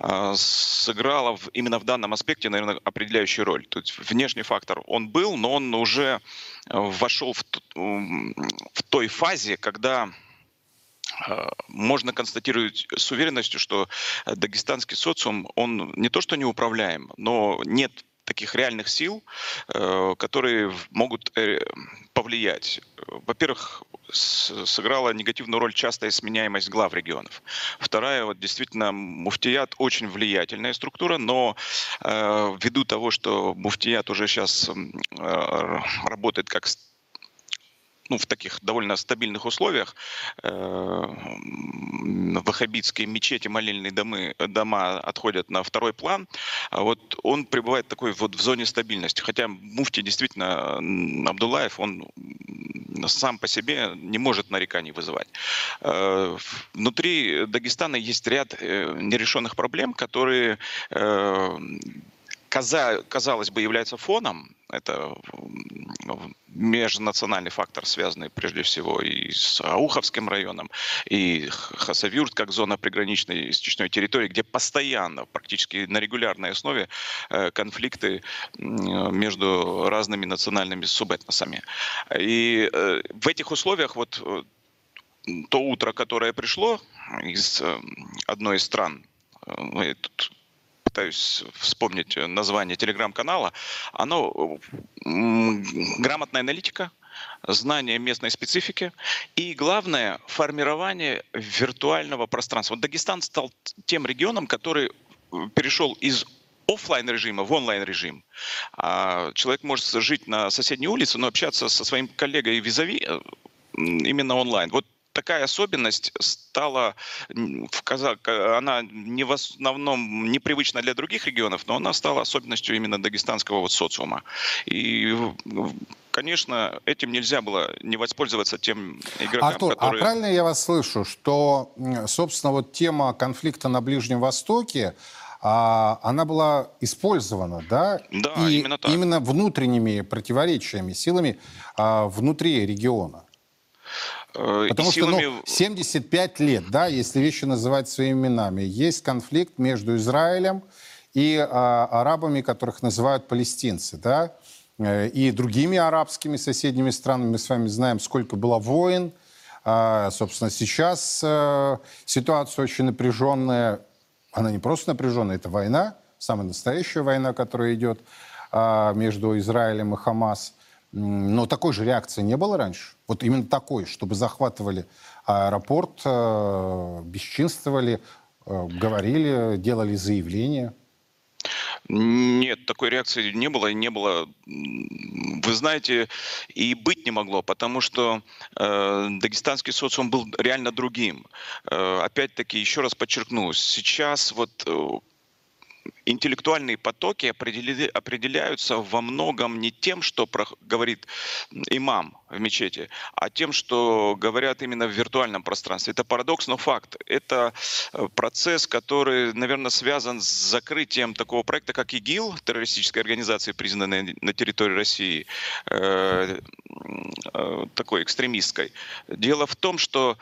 э, сыграла в, именно в данном аспекте, наверное, определяющую роль. То есть внешний фактор он был, но он уже вошел в, в той фазе, когда можно констатировать с уверенностью, что дагестанский социум, он не то что неуправляем, но нет таких реальных сил, э, которые могут э, повлиять. Во-первых, сыграла негативную роль частая сменяемость глав регионов. Вторая, вот действительно, муфтият очень влиятельная структура, но э, ввиду того, что муфтият уже сейчас э, работает как ну, в таких довольно стабильных условиях э, ваххабитские мечети, молельные домы, дома отходят на второй план, а вот он пребывает такой вот в зоне стабильности. Хотя муфти действительно, Абдулаев, он сам по себе не может нареканий вызывать. Э, внутри Дагестана есть ряд э, нерешенных проблем, которые казалось бы, являются фоном, это межнациональный фактор, связанный прежде всего и с Ауховским районом, и Хасавюрт как зона приграничной истечной территории, где постоянно, практически на регулярной основе э, конфликты между разными национальными субэтносами. И э, в этих условиях вот э, то утро, которое пришло из одной из стран, мы тут пытаюсь вспомнить название телеграм-канала, оно грамотная аналитика, знание местной специфики и, главное, формирование виртуального пространства. Вот Дагестан стал тем регионом, который перешел из офлайн режима в онлайн режим. А человек может жить на соседней улице, но общаться со своим коллегой визави э, именно онлайн. Вот такая особенность стала в Казах, она не в основном непривычна для других регионов, но она стала особенностью именно дагестанского вот социума. И конечно, этим нельзя было не воспользоваться тем игрокам, Артур, а которые... а правильно я вас слышу, что, собственно, вот тема конфликта на Ближнем Востоке, а, она была использована, да? Да, И именно так. именно внутренними противоречиями, силами а, внутри региона. Э, Потому силами... что ну, 75 лет, да, если вещи называть своими именами, есть конфликт между Израилем и а, арабами, которых называют палестинцы, да, э, и другими арабскими соседними странами. Мы с вами знаем, сколько было войн. А, собственно, сейчас а, ситуация очень напряженная. Она не просто напряженная, это война, самая настоящая война, которая идет а, между Израилем и Хамас. Но такой же реакции не было раньше. Вот именно такой, чтобы захватывали аэропорт, э, бесчинствовали, говорили, делали заявления? Нет, такой реакции не было, и не было, вы знаете, и быть не могло, потому что э, дагестанский социум был реально другим. Э, опять-таки, еще раз подчеркну, сейчас вот э, интеллектуальные потоки определяются во многом не тем, что говорит имам в мечети, а тем, что говорят именно в виртуальном пространстве. Это парадокс, но факт. Это э, процесс, который, наверное, связан с закрытием такого проекта, как ИГИЛ, террористической организации, признанной на территории России, э, э, такой экстремистской. Дело в том, что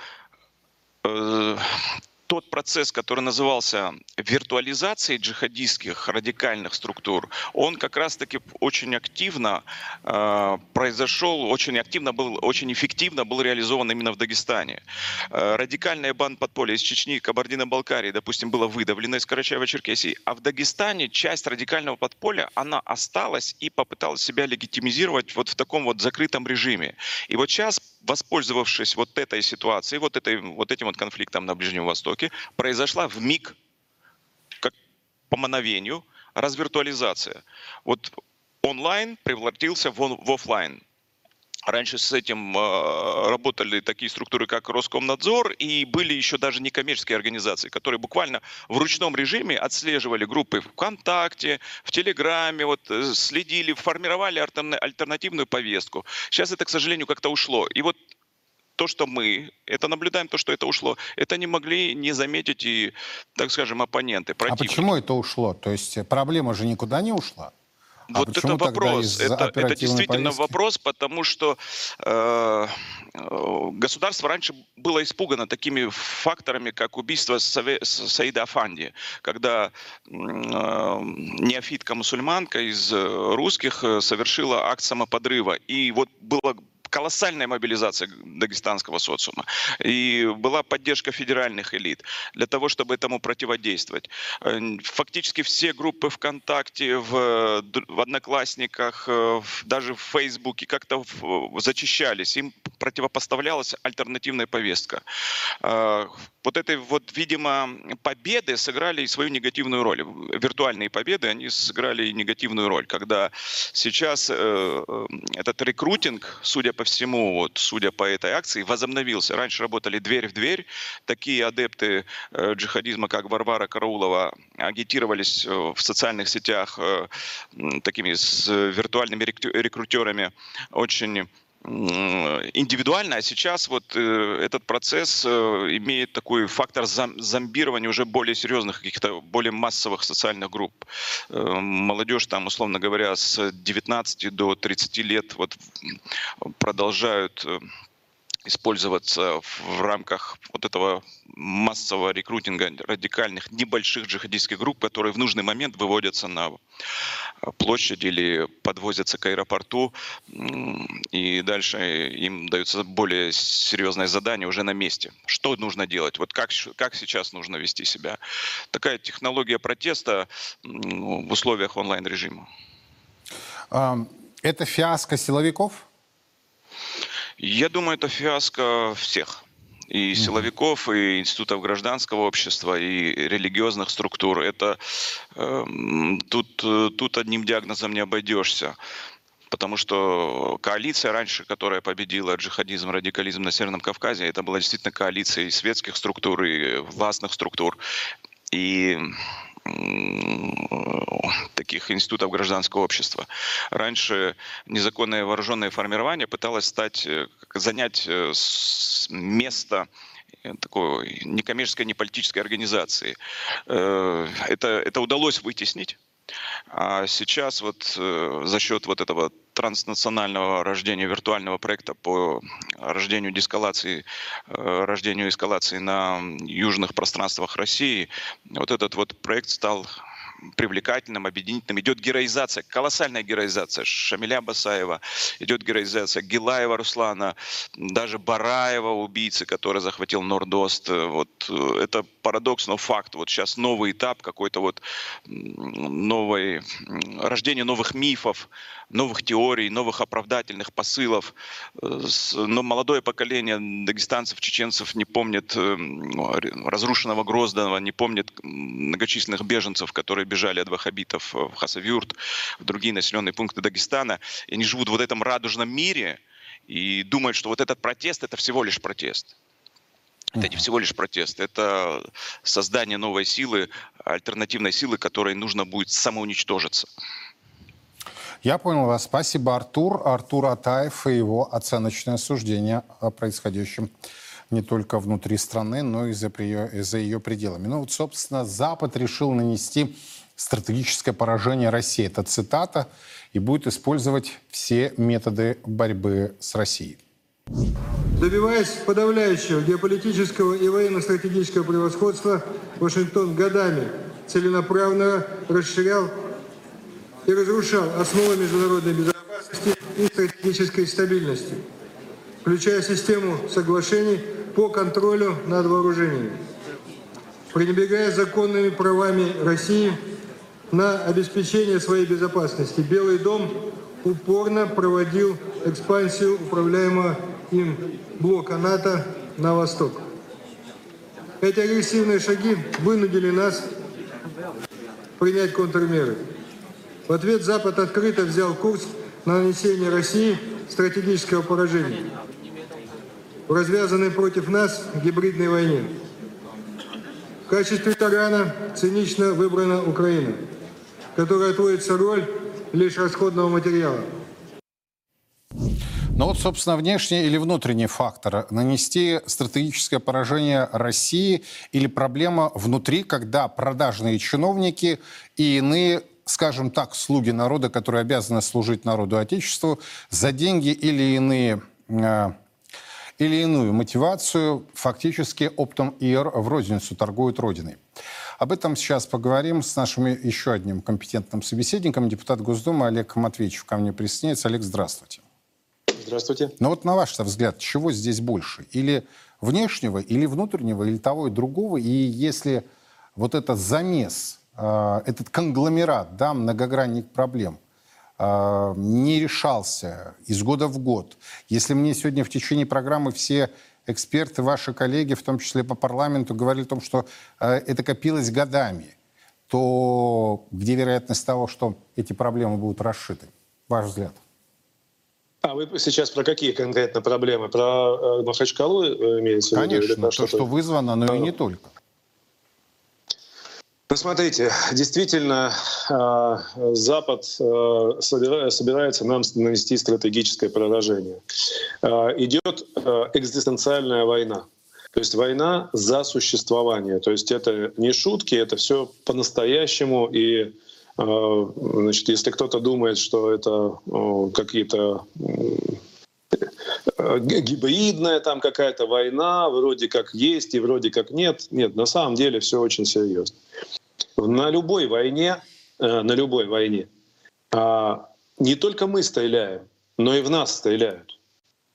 тот процесс, который назывался виртуализацией джихадистских радикальных структур, он как раз-таки очень активно э, произошел, очень активно был, очень эффективно был реализован именно в Дагестане. Э, радикальная банд подполья из Чечни, Кабардино-Балкарии, допустим, была выдавлена из Карачаева-Черкесии, а в Дагестане часть радикального подполья, она осталась и попыталась себя легитимизировать вот в таком вот закрытом режиме. И вот сейчас воспользовавшись вот этой ситуацией, вот, этой, вот этим вот конфликтом на Ближнем Востоке, произошла в миг, как по мановению, развиртуализация. Вот онлайн превратился в, в офлайн. Раньше с этим э, работали такие структуры, как Роскомнадзор, и были еще даже некоммерческие организации, которые буквально в ручном режиме отслеживали группы ВКонтакте, в Телеграме, вот, э, следили, формировали альтернативную повестку. Сейчас это, к сожалению, как-то ушло. И вот то, что мы это наблюдаем, то, что это ушло, это не могли не заметить и, так скажем, оппоненты, А почему это ушло? То есть проблема же никуда не ушла? А вот это вопрос. Это, это действительно повестки? вопрос, потому что э, государство раньше было испугано такими факторами, как убийство Саве, Саида Афанди, когда э, неофитка-мусульманка из русских совершила акт самоподрыва. И вот было колоссальная мобилизация дагестанского социума. И была поддержка федеральных элит для того, чтобы этому противодействовать. Э, фактически все группы ВКонтакте, в, в Одноклассниках, э, даже в Фейсбуке как-то зачищались. Им противопоставлялась альтернативная повестка. Э, вот этой вот, видимо, победы сыграли свою негативную роль. Виртуальные победы, они сыграли негативную роль, когда сейчас этот рекрутинг, судя по всему, вот, судя по этой акции, возобновился. Раньше работали дверь в дверь. Такие адепты э, джихадизма, как Варвара Караулова, агитировались э, в социальных сетях э, такими с виртуальными рекрутерами очень индивидуально, а сейчас вот э, этот процесс э, имеет такой фактор зом, зомбирования уже более серьезных, каких-то более массовых социальных групп. Э, молодежь там, условно говоря, с 19 до 30 лет вот продолжают э, использоваться в рамках вот этого массового рекрутинга радикальных небольших джихадистских групп, которые в нужный момент выводятся на площадь или подвозятся к аэропорту, и дальше им даются более серьезное задание уже на месте. Что нужно делать? Вот как, как сейчас нужно вести себя? Такая технология протеста в условиях онлайн-режима. Это фиаско силовиков? Я думаю, это фиаско всех и силовиков, и институтов гражданского общества, и религиозных структур. Это э, тут, тут одним диагнозом не обойдешься. Потому что коалиция раньше, которая победила джихадизм, радикализм на Северном Кавказе, это была действительно коалиция и светских структур, и властных структур. И таких институтов гражданского общества. Раньше незаконное вооруженное формирование пыталось стать, э, занять э, место э, такой некоммерческой, неполитической организации. Это, это удалось вытеснить. А сейчас вот за счет вот этого транснационального рождения виртуального проекта по рождению дескалации, рождению эскалации на южных пространствах России, вот этот вот проект стал привлекательным, объединительным. Идет героизация, колоссальная героизация Шамиля Басаева, идет героизация Гилаева Руслана, даже Бараева, убийцы, который захватил Нордост. Вот, э, это парадокс, но факт. Вот сейчас новый этап, какой-то вот новый, рождение новых мифов, новых теорий, новых оправдательных посылов. Э, но молодое поколение дагестанцев, чеченцев не помнит э, разрушенного Гроздова, не помнит многочисленных беженцев, которые бежали от ваххабитов в Хасавюрт, в другие населенные пункты Дагестана. И они живут в вот этом радужном мире и думают, что вот этот протест — это всего лишь протест. Это не всего лишь протест, это создание новой силы, альтернативной силы, которой нужно будет самоуничтожиться. Я понял вас. Спасибо, Артур. Артур Атаев и его оценочное суждение о происходящем не только внутри страны, но и за, и за ее пределами. Ну вот, собственно, Запад решил нанести стратегическое поражение России. Это цитата. И будет использовать все методы борьбы с Россией. Добиваясь подавляющего геополитического и военно-стратегического превосходства, Вашингтон годами целенаправленно расширял и разрушал основы международной безопасности и стратегической стабильности, включая систему соглашений по контролю над вооружениями. Пренебрегая законными правами России на обеспечение своей безопасности, Белый дом упорно проводил экспансию управляемого им блока НАТО на восток. Эти агрессивные шаги вынудили нас принять контрмеры. В ответ Запад открыто взял курс на нанесение России стратегического поражения в развязанной против нас гибридной войне. В качестве тарана цинично выбрана Украина, которая отводится роль лишь расходного материала. Ну вот, собственно, внешний или внутренний фактор. Нанести стратегическое поражение России или проблема внутри, когда продажные чиновники и иные скажем так, слуги народа, которые обязаны служить народу Отечеству, за деньги или иные э, или иную мотивацию фактически оптом ИР в розницу торгуют Родиной. Об этом сейчас поговорим с нашим еще одним компетентным собеседником, депутат Госдумы Олег Матвеевич ко мне присоединяется. Олег, здравствуйте. Здравствуйте. Ну вот на ваш взгляд, чего здесь больше? Или внешнего, или внутреннего, или того и другого? И если вот этот замес этот конгломерат, да, многогранник проблем, э, не решался из года в год. Если мне сегодня в течение программы все эксперты, ваши коллеги, в том числе по парламенту, говорили о том, что э, это копилось годами, то где вероятность того, что эти проблемы будут расшиты? Ваш взгляд. А вы сейчас про какие конкретно проблемы? Про Махачкалу имеется в виду? Конечно, то, что вызвано, но и не только. Посмотрите, действительно, а, Запад а, собирается нам нанести стратегическое поражение. А, идет экзистенциальная война. То есть война за существование. То есть это не шутки, это все по-настоящему. И значит, если кто-то думает, что это какие-то гибридная там какая-то война, вроде как есть и вроде как нет. Нет, на самом деле все очень серьезно. На любой войне, э, на любой войне а, не только мы стреляем, но и в нас стреляют.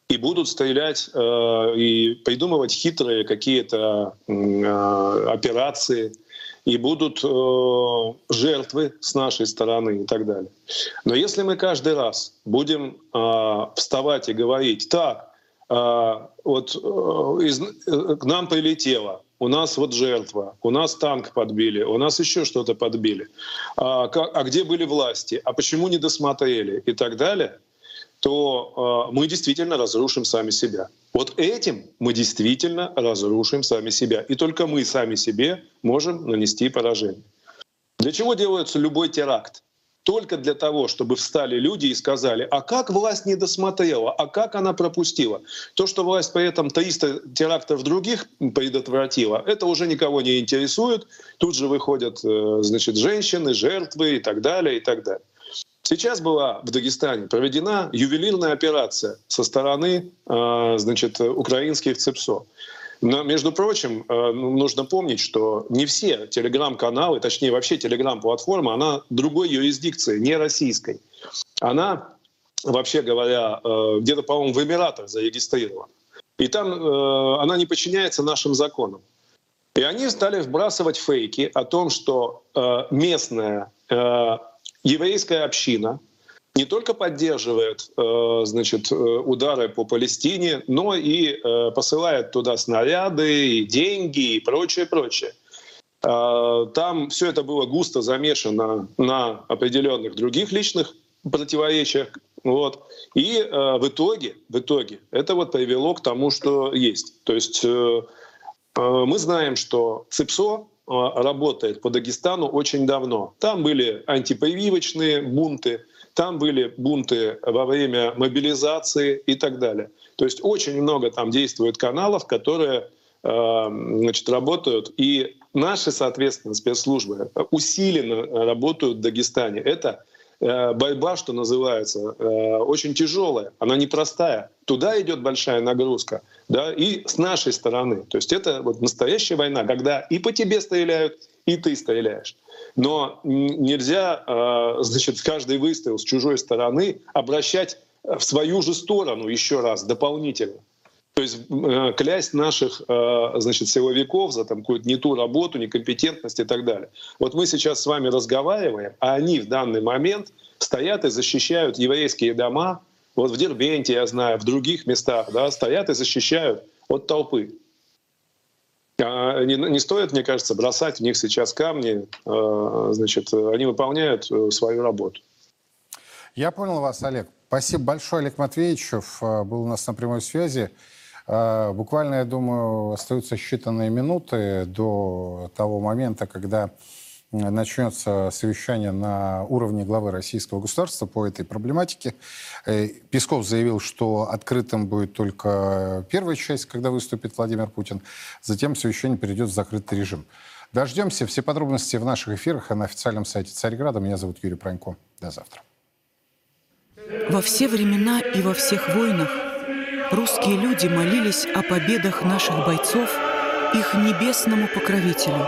И будут стрелять э, и придумывать хитрые какие-то э, операции, и будут жертвы с нашей стороны и так далее. Но если мы каждый раз будем вставать и говорить, так, вот к нам прилетело, у нас вот жертва, у нас танк подбили, у нас еще что-то подбили. А, а где были власти? А почему не досмотрели? И так далее то э, мы действительно разрушим сами себя. Вот этим мы действительно разрушим сами себя. И только мы сами себе можем нанести поражение. Для чего делается любой теракт? Только для того, чтобы встали люди и сказали, а как власть не досмотрела, а как она пропустила. То, что власть при этом 300 терактов других предотвратила, это уже никого не интересует. Тут же выходят э, значит, женщины, жертвы и так далее, и так далее. Сейчас была в Дагестане проведена ювелирная операция со стороны э, значит, украинских ЦЕПСО. Но, между прочим, э, ну, нужно помнить, что не все телеграм-каналы, точнее вообще телеграм-платформа, она другой юрисдикции, не российской. Она, вообще говоря, э, где-то, по-моему, в Эмиратах зарегистрирована. И там э, она не подчиняется нашим законам. И они стали вбрасывать фейки о том, что местная еврейская община не только поддерживает э, значит, э, удары по Палестине, но и э, посылает туда снаряды, и деньги и прочее, прочее. Там все это было густо замешано на определенных других личных противоречиях. Вот. И в итоге, в итоге это вот привело к тому, что есть. То есть мы знаем, что ЦИПСО работает по Дагестану очень давно. Там были антипрививочные бунты, там были бунты во время мобилизации и так далее. То есть очень много там действует каналов, которые э, значит, работают. И наши, соответственно, спецслужбы усиленно работают в Дагестане. Это Э, борьба, что называется, э, очень тяжелая, она непростая. Туда идет большая нагрузка, да, и с нашей стороны. То есть это вот настоящая война, когда и по тебе стреляют, и ты стреляешь. Но нельзя, э, значит, каждый выстрел с чужой стороны обращать в свою же сторону еще раз дополнительно. То есть э, клясть наших э, значит, силовиков за там, какую-то не ту работу, некомпетентность и так далее. Вот мы сейчас с вами разговариваем, а они в данный момент стоят и защищают еврейские дома. Вот в Дербенте, я знаю, в других местах да, стоят и защищают от толпы. А не, не стоит, мне кажется, бросать в них сейчас камни. Э, значит, они выполняют свою работу. Я понял вас, Олег. Спасибо большое, Олег Матвеевичев. Был у нас на прямой связи. А, буквально, я думаю, остаются считанные минуты до того момента, когда начнется совещание на уровне главы российского государства по этой проблематике. Э, Песков заявил, что открытым будет только первая часть, когда выступит Владимир Путин. Затем совещание перейдет в закрытый режим. Дождемся. Все подробности в наших эфирах и на официальном сайте Царьграда. Меня зовут Юрий Пронько. До завтра. Во все времена и во всех войнах русские люди молились о победах наших бойцов их небесному покровителю,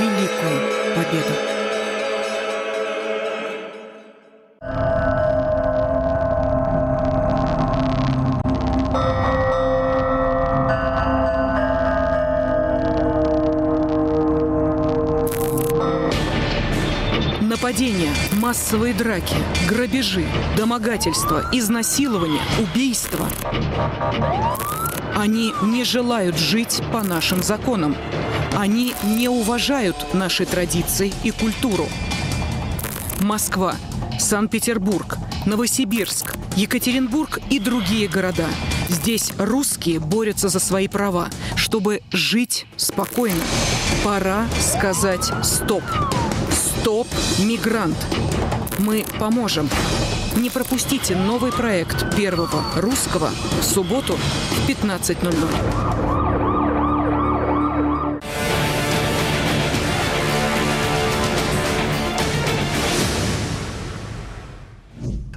великую победу. Нападения, массовые драки, грабежи, домогательства, изнасилования, убийства. Они не желают жить по нашим законам. Они не уважают наши традиции и культуру. Москва, Санкт-Петербург, Новосибирск, Екатеринбург и другие города. Здесь русские борются за свои права, чтобы жить спокойно. Пора сказать «стоп». Стоп, мигрант. Мы поможем. Не пропустите новый проект первого русского в субботу в 15.00.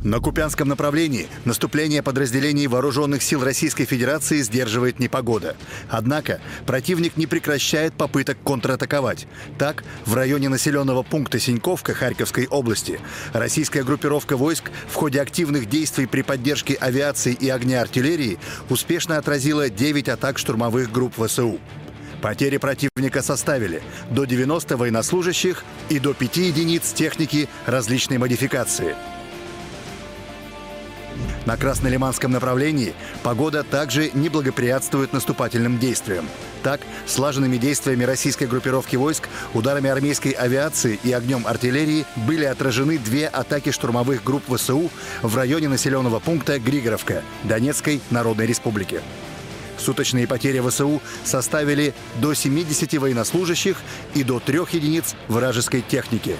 На Купянском направлении наступление подразделений вооруженных сил Российской Федерации сдерживает непогода. Однако противник не прекращает попыток контратаковать. Так, в районе населенного пункта Синьковка Харьковской области российская группировка войск в ходе активных действий при поддержке авиации и огня артиллерии успешно отразила 9 атак штурмовых групп ВСУ. Потери противника составили до 90 военнослужащих и до 5 единиц техники различной модификации – на Краснолиманском направлении погода также не благоприятствует наступательным действиям. Так, слаженными действиями российской группировки войск, ударами армейской авиации и огнем артиллерии были отражены две атаки штурмовых групп ВСУ в районе населенного пункта Григоровка Донецкой Народной Республики. Суточные потери ВСУ составили до 70 военнослужащих и до трех единиц вражеской техники.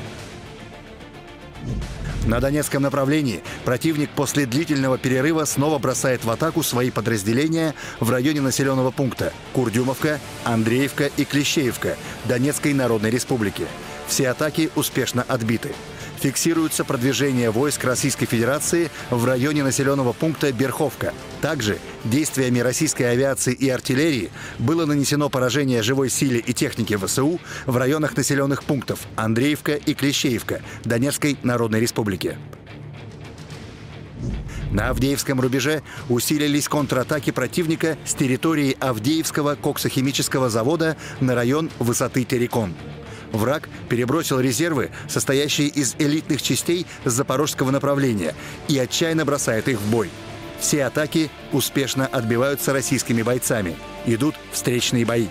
На Донецком направлении противник после длительного перерыва снова бросает в атаку свои подразделения в районе населенного пункта Курдюмовка, Андреевка и Клещеевка Донецкой Народной Республики. Все атаки успешно отбиты. Фиксируется продвижение войск Российской Федерации в районе населенного пункта Берховка. Также действиями российской авиации и артиллерии было нанесено поражение живой силе и технике ВСУ в районах населенных пунктов Андреевка и Клещеевка Донецкой Народной Республики. На Авдеевском рубеже усилились контратаки противника с территории Авдеевского коксохимического завода на район высоты Терекон. Враг перебросил резервы, состоящие из элитных частей с запорожского направления, и отчаянно бросает их в бой. Все атаки успешно отбиваются российскими бойцами. Идут встречные бои.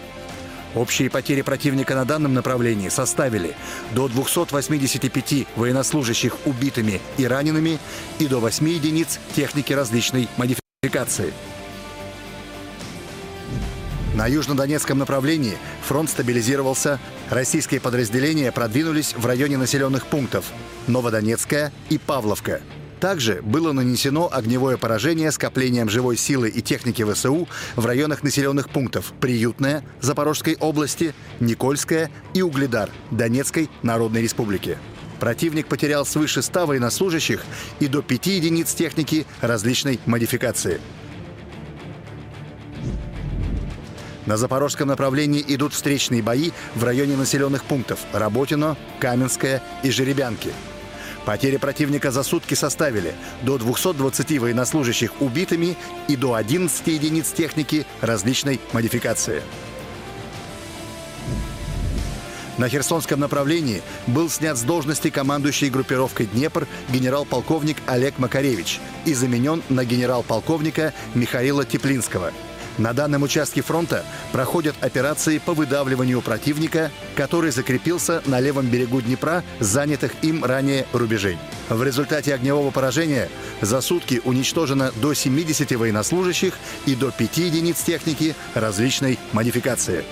Общие потери противника на данном направлении составили до 285 военнослужащих убитыми и ранеными и до 8 единиц техники различной модификации. На южнодонецком направлении фронт стабилизировался, российские подразделения продвинулись в районе населенных пунктов Новодонецкая и Павловка. Также было нанесено огневое поражение скоплением живой силы и техники ВСУ в районах населенных пунктов Приютная Запорожской области, Никольская и Угледар Донецкой Народной Республики. Противник потерял свыше 100 военнослужащих и до 5 единиц техники различной модификации. На запорожском направлении идут встречные бои в районе населенных пунктов Работино, Каменская и Жеребянки. Потери противника за сутки составили до 220 военнослужащих убитыми и до 11 единиц техники различной модификации. На Херсонском направлении был снят с должности командующий группировкой «Днепр» генерал-полковник Олег Макаревич и заменен на генерал-полковника Михаила Теплинского – на данном участке фронта проходят операции по выдавливанию противника, который закрепился на левом берегу Днепра, занятых им ранее рубежей. В результате огневого поражения за сутки уничтожено до 70 военнослужащих и до 5 единиц техники различной модификации.